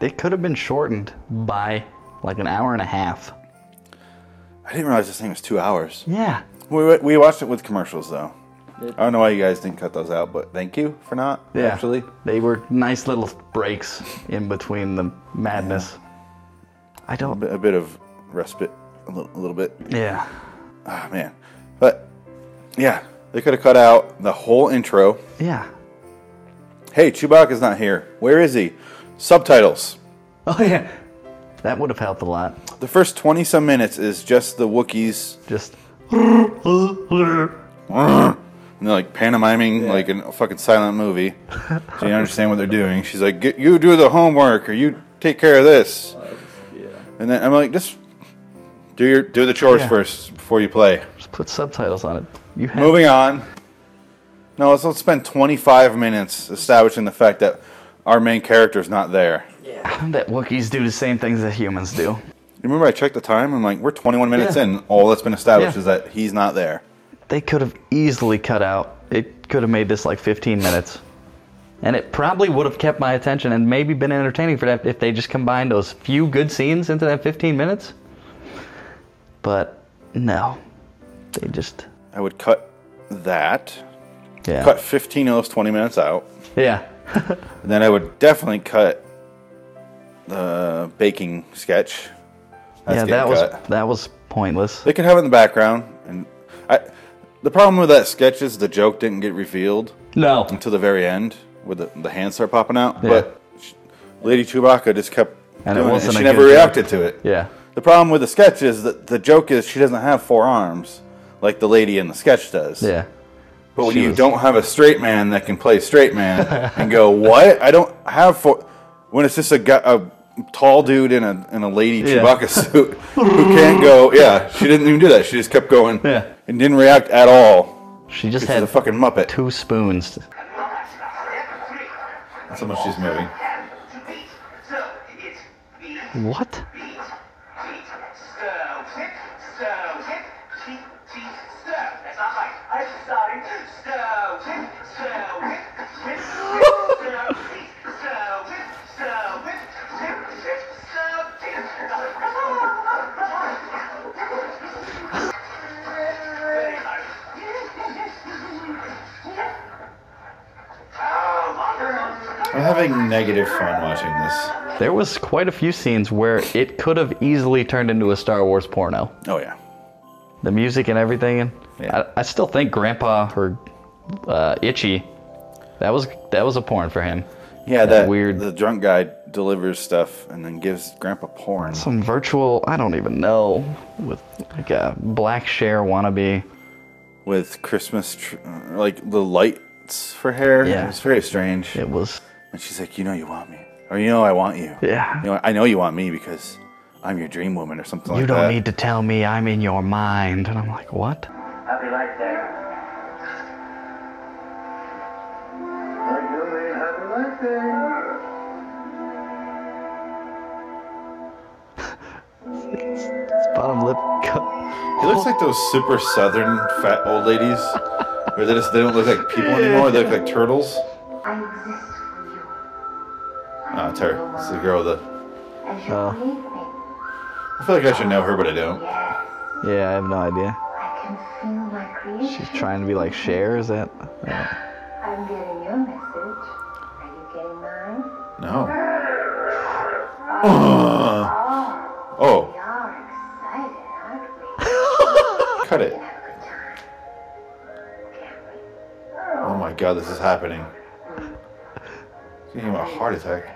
It could have been shortened by like an hour and a half. I didn't realize this thing was two hours. Yeah. We, we watched it with commercials though. I don't know why you guys didn't cut those out, but thank you for not. Yeah. Actually, They were nice little breaks in between the madness. I don't. bit, a bit of respite, a little, a little bit. Yeah. Ah man, but yeah, they could have cut out the whole intro. Yeah. Hey, Chewbacca's not here. Where is he? Subtitles. Oh, yeah. That would have helped a lot. The first twenty some minutes is just the Wookiees Just. And they're like pantomiming like in a fucking silent movie. so you understand what they're doing. She's like, Get, "You do the homework, or you take care of this." And then I'm like, "Just do your do the chores Yeah. first before you play." Just put subtitles on it. You have. Moving on. No, let's, let's spend 25 minutes establishing the fact that our main character's not there. Yeah. That Wookiees do the same things that humans do. You remember I checked the time? I'm like, we're 21 minutes Yeah. in. All that's been established Yeah. is that he's not there. They could have easily cut out. It could have made this like 15 minutes. And it probably would have kept my attention and maybe been entertaining for that if they just combined those few good scenes into that 15 minutes. But no. They just. I would cut that, Yeah. cut 15 of those 20 minutes out. Yeah. And then I would definitely cut the baking sketch. That's yeah, that was cut. that was pointless. They could have it in the background, and I. The problem with that sketch is the joke didn't get revealed No. until the very end, where the, the hands start popping out. Yeah. But Lady Chewbacca just kept And doing it, wasn't and she never joke. reacted to it. Yeah. The problem with the sketch is that the joke is she doesn't have four arms like the lady in the sketch does. Yeah. But when She you was- don't have a straight man that can play straight man and go, what? I don't have four. When it's just a, guy, a tall dude in a in a lady Yeah. Chewbacca suit who can't go. Yeah, she didn't even do that. She just kept going Yeah. and didn't react at all. She just had a fucking muppet. two spoons. That's how much she's moving. What? Having negative fun watching this. There was quite a few scenes where it could have easily turned into a Star Wars porno. Oh yeah. The music and everything. And Yeah. I, I still think Grandpa or uh, Itchy, that was that was a porn for him. Yeah, That that, weird- The drunk guy delivers stuff and then gives Grandpa porn Some virtual, I don't even know, with like a black Cher wannabe. with Christmas, tr- uh, like the lights for hair. Yeah. It's very strange. It was, And she's like, "You know, you want me, or you know, I want you. yeah. You know, I know you want me because I'm your dream woman, or something You like don't that." need to tell me I'm in your mind. And I'm like, what? Happy Life Day. Are you mean Happy Life Day? Bottom lip cut. He looks like those super southern fat old ladies, where they just they don't look like people anymore. They look like turtles. It's her. It's the girl that Oh. I feel like I should know her, but I don't. Yeah, I have no idea. I can feel my creation. She's trying to be like Cher, is that? uh, I'm getting your message. Are you getting mine? No. Oh, Oh, we are excited, cut it. Have a good time. Can't we? Oh my god, this is happening. She's getting a heart attack.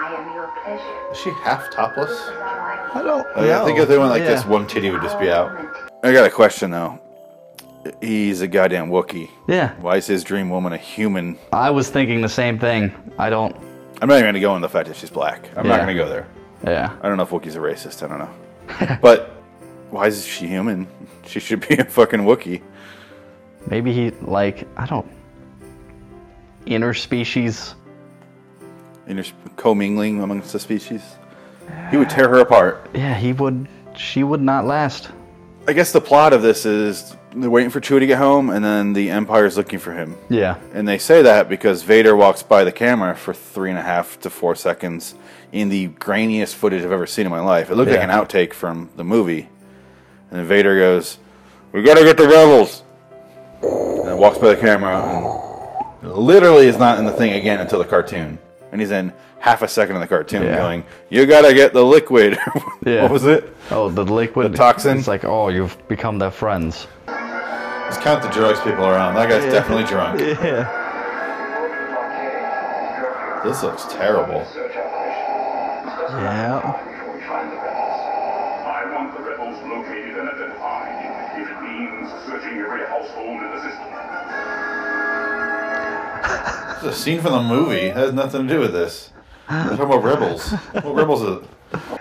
I am your pleasure. Is she half topless? I don't. Oh, yeah, I think if they went like this, Yeah. one titty would just be oh, out. I got a question though. He's a goddamn Wookiee. Yeah. Why is his dream woman a human? I was thinking the same thing. I don't. I'm not even gonna go into the fact that she's black. I'm not Yeah. gonna go there. Yeah. I don't know if Wookiee's a racist. I don't know. but why is she human? She should be a fucking Wookiee. Maybe he like I don't interspecies. Inter- commingling amongst the species. He would tear her apart. Yeah, he would. She would not last. I guess the plot of this is they're waiting for Chewie to get home, and then the Empire's looking for him. Yeah. And they say that because Vader walks by the camera for three and a half to four seconds in the grainiest footage I've ever seen in my life. It looked like Yeah. an outtake from the movie. And then Vader goes, We gotta get the rebels! And walks by the camera and literally is not in the thing again until the cartoon. And he's in half a second in the cartoon Yeah. going, You gotta get the liquid. Yeah. what was it? Oh, the liquid The toxin? It's like, oh, you've become their friends. Just count the drugs people around. That guy's definitely drunk. Yeah. This looks terrible. Search operation. Yeah. Before we find the rebels. I want the rebels located and identified. If it means searching every household in the system. This is a scene from the movie. It has nothing to do with this. We're talking about rebels. What rebels is it? I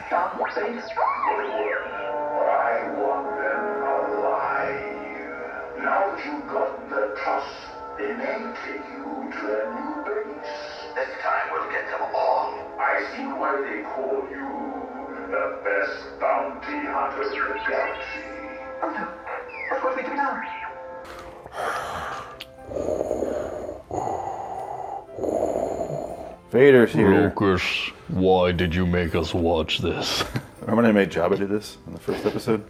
want them alive. Now Vader's here. Lucas, why did you make us watch this? I'm gonna make Jabba do this in the first episode,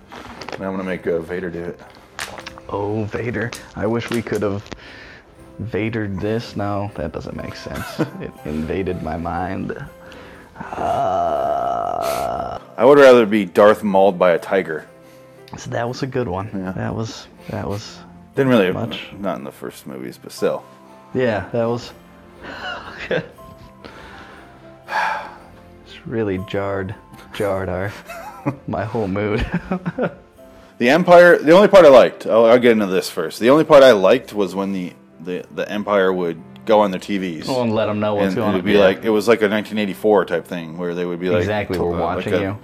and I'm gonna make uh, Vader do it. Oh, Vader. I wish we could have Vadered this. No, that doesn't make sense. it invaded my mind. Uh, I would rather be Darth mauled by a tiger. so that was a good one. Yeah. That was, that was, Didn't really Much. Not in the first movies, but still. yeah, that was. really jarred, jarred our, my whole mood. The Empire. The only part I liked. I'll, I'll get into this first. The only part I liked was when the the, the Empire would go on their TVs. I won't let them know what's and going it on. would be like it was like a 1984 type thing where they would be like Exactly, we're uh, watching a you.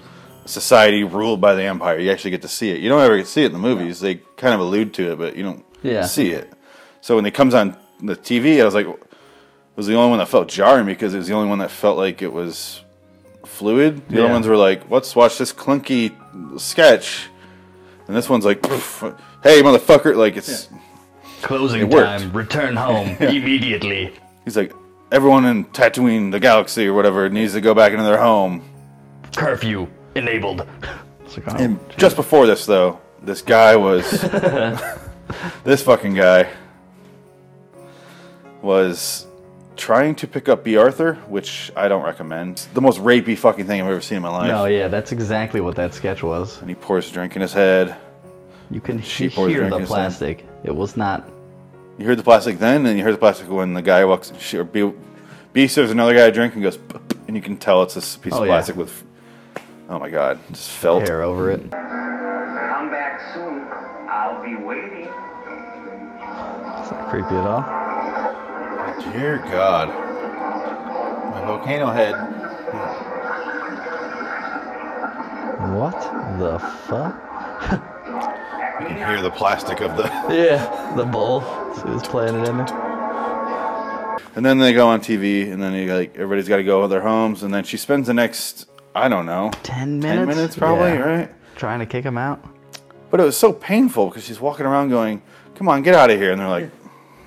Society ruled by the Empire. You actually get to see it. You don't ever get to see it in the movies. They kind of allude to it, but you don't Yeah. see it. So when it comes on the TV, I was like, it was the only one that felt jarring because it was the only one that felt like it was fluid. The other Yeah. ones were like, let's watch this clunky sketch. And this one's like, "Poof, hey, motherfucker. Like, it's. Closing It worked. time. Return home immediately. He's like, everyone in Tatooine, the galaxy or whatever, needs to go back into their home. Curfew enabled. It's like, oh, And just before this, though, this guy was. this fucking guy was trying to pick up Bea Arthur, which I don't recommend. It's the most rapey fucking thing I've ever seen in my life. no, yeah, that's exactly what that sketch was. And he pours a drink in his head. You can She he- hear drink the in his plastic. It was not. You heard the plastic then, and you heard the plastic when the guy walks. She, or Bea, Bea serves another guy a drink and goes, "P- p-" and you can tell it's this piece Oh, of yeah. plastic with. Oh my god, just felt. hair over it. Come back soon. I'll be waiting. It's not creepy at all. Dear God. My volcano head. What the fuck? You can hear the plastic of the. Yeah, the bowl. So he's playing it in there. And then they go on TV, and then you like everybody's got to go to their homes, and then she spends the next I don't know Ten minutes. ten minutes probably, Yeah. right? Trying to kick him out. But it was so painful because she's walking around going, "Come on, get out of here," and they're like,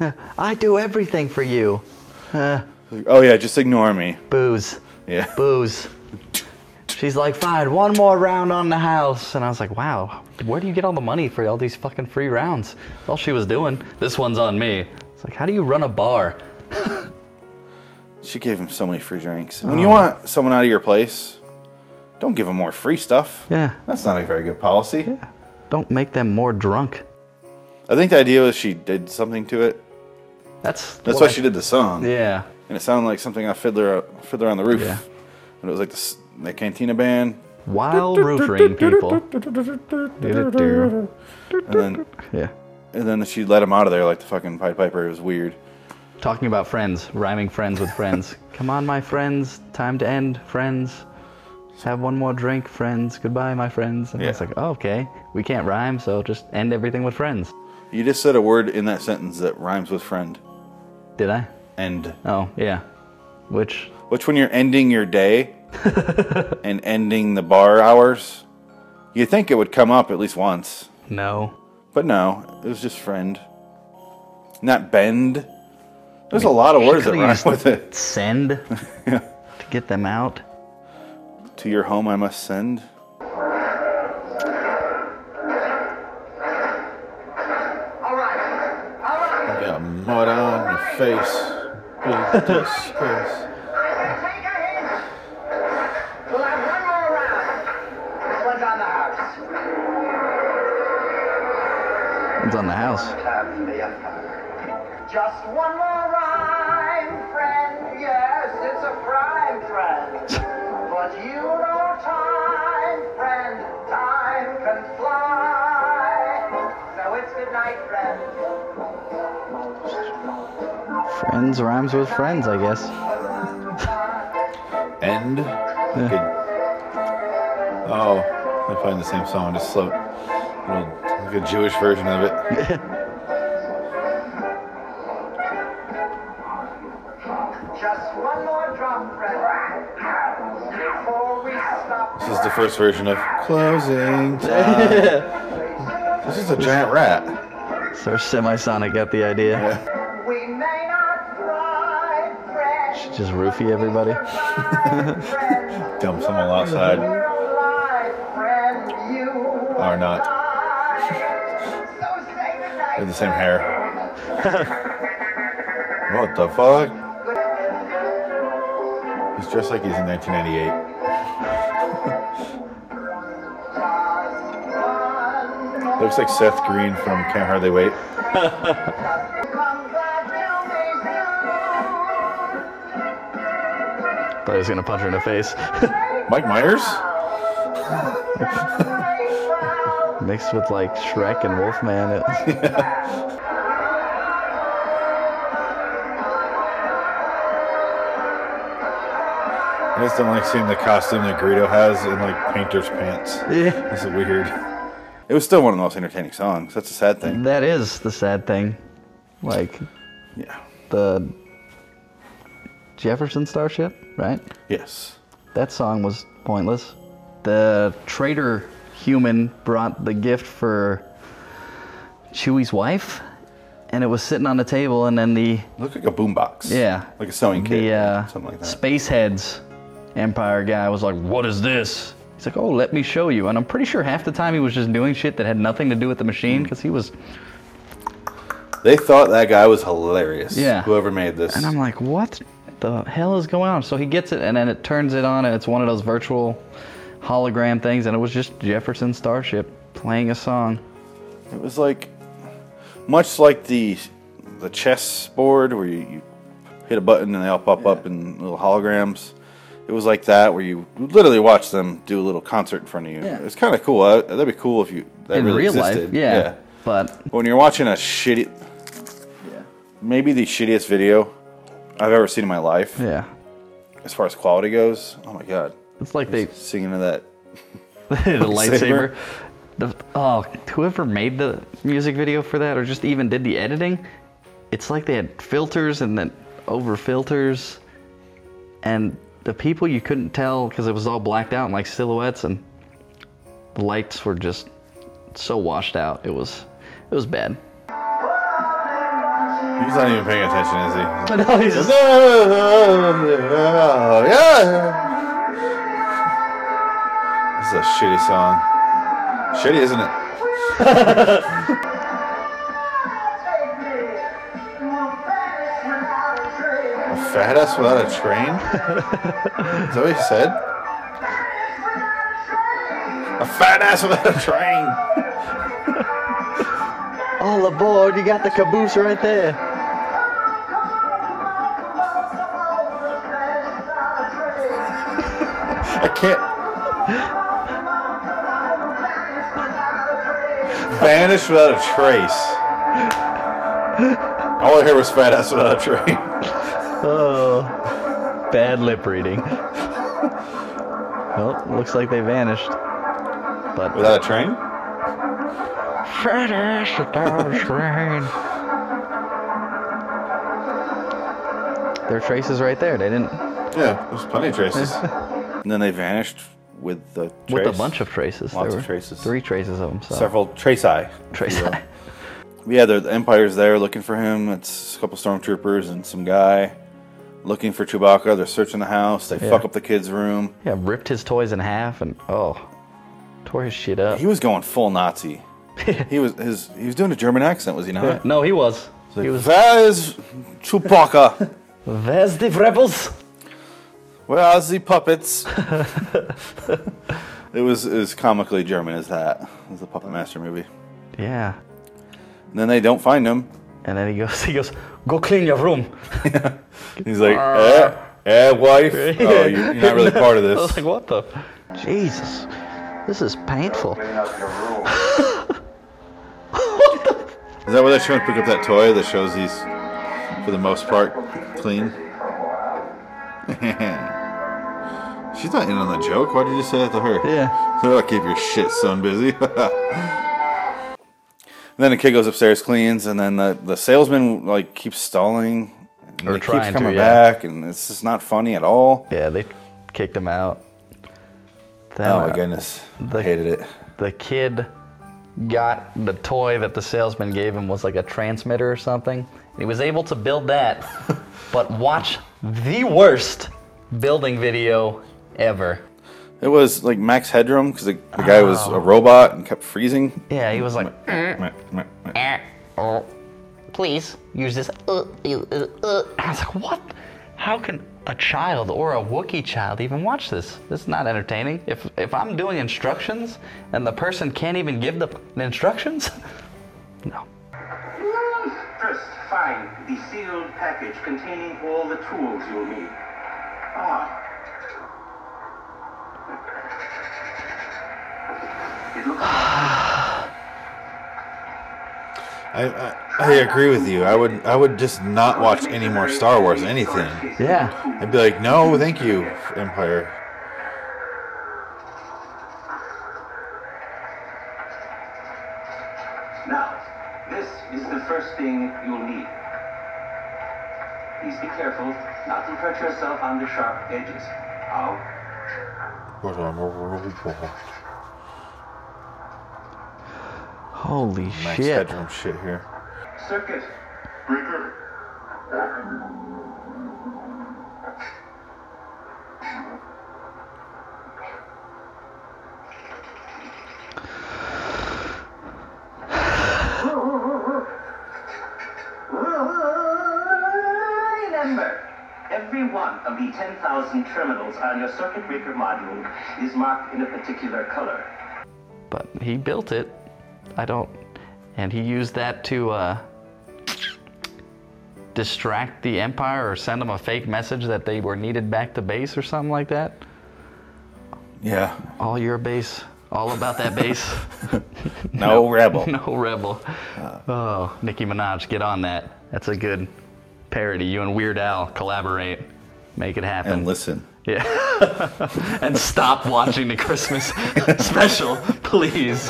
I do everything for you. Uh, "Oh yeah, just ignore me." booze, Yeah. booze. She's like, fine, one more round on the house. And I was like, wow, where do you get all the money for all these fucking free rounds? That's all she was doing. This one's on me. It's like, how do you run a bar? She gave him so many free drinks. When you want someone out of your place, don't give them more free stuff. Yeah. That's not a very good policy. Yeah. Don't make them more drunk. I think the idea was she did something to it. That's That's why I- she did the song. Yeah. And it sounded like something on Fiddler, Fiddler on the Roof. Yeah. And it was like this, the Cantina band. Wild roof ring people. And then, Yeah. and then she let him out of there like the fucking Pied Piper. It was weird. Talking about friends, rhyming friends with friends. Come on, my friends. Time to end, friends. have one more drink, friends. Goodbye, my friends. And it's Yeah. like, oh, okay, we can't rhyme, so just end everything with friends. You just said a word in that sentence that rhymes with friend. Did I? And Oh, yeah. Which, which when you're ending your day and ending the bar hours, you think it would come up at least once. no. But no, it was just friend. Not bend. There's a lot of words that rhyme with it. Send yeah. to get them out. To your home I must send. All right. All right. Got mud on your face. Big disgrace. Take a hint. We'll have one more round. This one's on the house. It's on the house. Time for the umpire. Just one more rhyme, friend. Yes, it's a crime, friend. But you Friends rhymes with friends, I guess. End. Good. Oh, I find the same song, just slow. Little, like a Jewish version of it. Just one more drop, friend. Before we stop. This is the first version of Closing Time. this is a giant rat. So Semisonic got the idea. We Just roofie everybody. Dump someone outside. We're alive, friend. You Or not. I. So say goodnight. They have the same hair. what the fuck? He's dressed like he's in 1998. Looks like Seth Green from Can't Hardly Wait. Thought he was gonna punch her in the face. Mike Myers? Mixed with like Shrek and Wolfman. It, I just don't like seeing the costume that Greedo has in like painter's pants. yeah. This is weird. It was still one of the most entertaining songs. That's a sad thing. That is the sad thing. Like Yeah. the Jefferson Starship, right? Yes. That song was pointless. The traitor human brought the gift for Chewie's wife, and it was sitting on the table, and then the Looked like a boombox. yeah, Like a sewing kit. the uh, something like that. Space Heads Empire guy was like, "What is this?" He's like, "Oh, let me show you." And I'm pretty sure half the time he was just doing shit that had nothing to do with the machine because he was. They thought that guy was hilarious. Yeah. Whoever made this. And I'm like, "What the hell is going on?" So he gets it, and then it turns it on, and it's one of those virtual hologram things, and it was just Jefferson Starship playing a song. It was like much like the the chess board where you, you hit a button and they all pop up in little holograms. It was like that where you literally watch them do a little concert in front of you. Yeah. It's kind of cool. Uh, That'd be cool if you that in really real existed. life, yeah. But But when you're watching a shitty, Yeah. maybe the shittiest video I've ever seen in my life, yeah, as far as quality goes. Oh my god, it's like they singing to that. the Lightsaber. The, oh, whoever made the music video for that, or just even did the editing, it's like they had filters and then over filters, and the people you couldn't tell because it was all blacked out and like silhouettes, and the lights were just so washed out. It was, it was bad. He's not even paying attention, is he? no, he's just, yeah. This is a shitty song. Shitty, isn't it? A fat ass without a train? Is that what he said? A fat ass without a train. all aboard! You got the caboose right there. I can't. Vanish without a trace. All I heard was fat ass without a train. Oh, bad lip reading. Well, looks like they vanished. But Without a train? finish the train. There are traces right there. They didn't Yeah, there's plenty of traces. and then they vanished with the with a bunch of traces. Lots there of traces. Three traces of them. So. several trace eye. trace. Yeah, the the Empire's there looking for him. It's a couple stormtroopers and some guy looking for Chewbacca. They're searching the house. They Yeah. fuck up the kid's room. yeah, ripped his toys in half and oh, tore his shit up. He was going full Nazi. he was his he was doing a German accent, was he not? No, he was. Like, he was. Where is Chewbacca? Where's the rebels? Where are the puppets? it was as comically German as that. It was the Puppet Master movie. Yeah. And then they don't find him. And then he goes. He goes. Go clean your room. He's like, eh, eh, wife. Oh, you're, you're not really part of this. I was like, what the? Jesus, this is painful. Clean up. Is that where they're trying to pick up that toy that shows he's, for the most part, clean? She's not in on the joke. Why did you say that to her? Yeah. Oh, keep your shit son busy. Then the kid goes upstairs, cleans, and then the, the salesman like keeps stalling. And Or he trying keeps to, coming yeah. back, and it's just not funny at all. Yeah, they kicked him out. Then, Oh my uh, goodness, the- I hated it. The kid got the toy that the salesman gave him was like a transmitter or something. He was able to build that, but watch the worst building video ever. It was like max headroom because the, the guy was a robot and kept freezing. Yeah, he was like, Meh, meh, meh. "Eh, oh, please use this. Uh, uh, uh, uh." I was like, what? How can a child or a Wookiee child even watch this? This is not entertaining. If if I'm doing instructions and the person can't even give the, the instructions, no. First, find the sealed package containing all the tools you'll need. Ah. I, I I agree with you. I would I would just not watch any more Star Wars anything. Yeah. I'd be like, no, thank you, Empire. Now, this is the first thing you'll need. Please be careful not to hurt yourself on the sharp edges. Ow. Holy Max shit. headroom shit here. Circuit. Breaker. Remember, every one of the 10,000 terminals on your circuit breaker module is marked in a particular color. But he built it. I don't. And he used that to uh, distract the Empire or send them a fake message that they were needed back to base or something like that. Yeah. All your base, all about that base. No, rebel. no rebel. Oh, Nicki Minaj, get on that. That's a good parody. You and Weird Al collaborate, make it happen. And listen. Yeah. and stop watching the Christmas special, please.